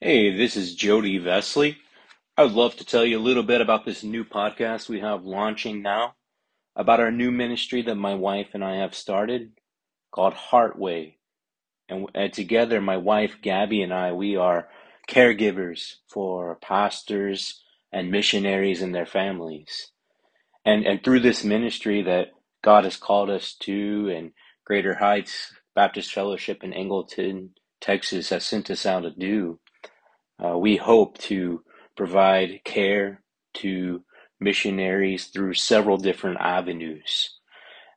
Hey, this is Jody Vesley. I would love to tell you a little bit about this new podcast we have launching now, about our new ministry that my wife and I have started called HeartWay. And, together, my wife Gabby and I, we are caregivers for pastors and missionaries and their families. And, and through this ministry that God has called us to, and Greater Heights Baptist Fellowship in Angleton, Texas has sent us out to do, uh, we hope to provide care to missionaries through several different avenues.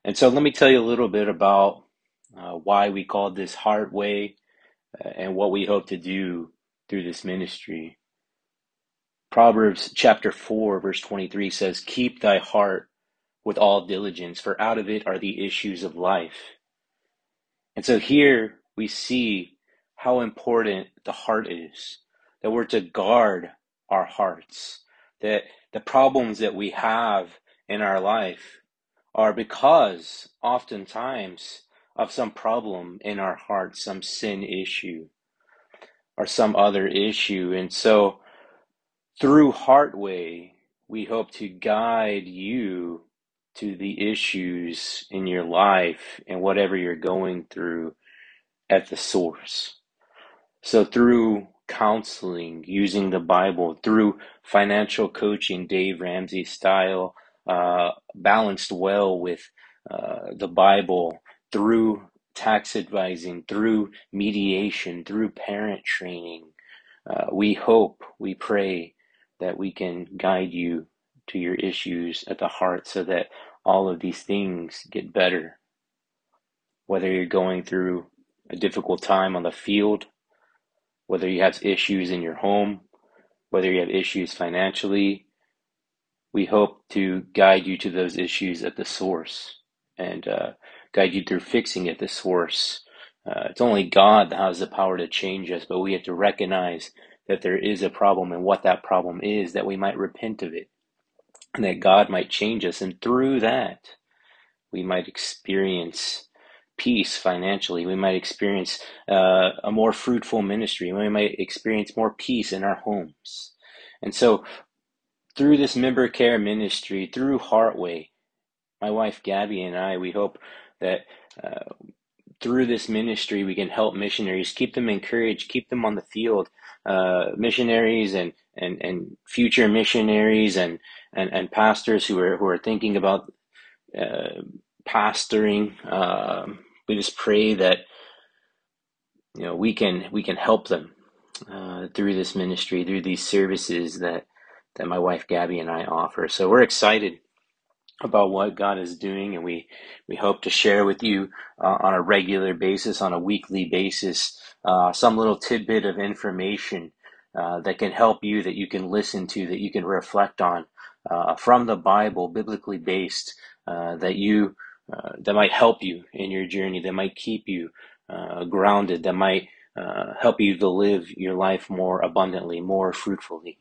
And so let me tell you a little bit about uh, why we called this HeartWay Way and what we hope to do through this ministry. Proverbs chapter 4, verse 23 says, Keep thy heart with all diligence, for out of it are the issues of life. And so here we see how important the heart is that we're to guard our hearts, that the problems that we have in our life are because oftentimes of some problem in our heart, some sin issue or some other issue. And so through HeartWay, we hope to guide you to the issues in your life and whatever you're going through at the source. So through counseling using the Bible through financial coaching, Dave Ramsey style, uh, balanced well with uh, the Bible through tax advising, through mediation, through parent training. Uh, we hope, we pray that we can guide you to your issues at the heart so that all of these things get better. Whether you're going through a difficult time on the field whether you have issues in your home, whether you have issues financially, we hope to guide you to those issues at the source and uh, guide you through fixing at the source. Uh, it's only God that has the power to change us, but we have to recognize that there is a problem and what that problem is, that we might repent of it, and that God might change us. And through that, we might experience peace financially. We might experience uh, a more fruitful ministry. We might experience more peace in our homes. And so, through this member care ministry, through HeartWay, my wife Gabby and I, we hope that uh, through this ministry we can help missionaries, keep them encouraged, keep them on the field, uh, missionaries and, and, and future missionaries and, and, and pastors who are who are thinking about uh, pastoring. Um, we just pray that you know we can we can help them uh, through this ministry, through these services that that my wife Gabby and I offer. So we're excited about what God is doing, and we we hope to share with you uh, on a regular basis, on a weekly basis, uh, some little tidbit of information uh, that can help you, that you can listen to, that you can reflect on uh, from the Bible, biblically based, uh, that you uh, that might help you in your journey, that might keep you uh, grounded, that might uh, help you to live your life more abundantly, more fruitfully.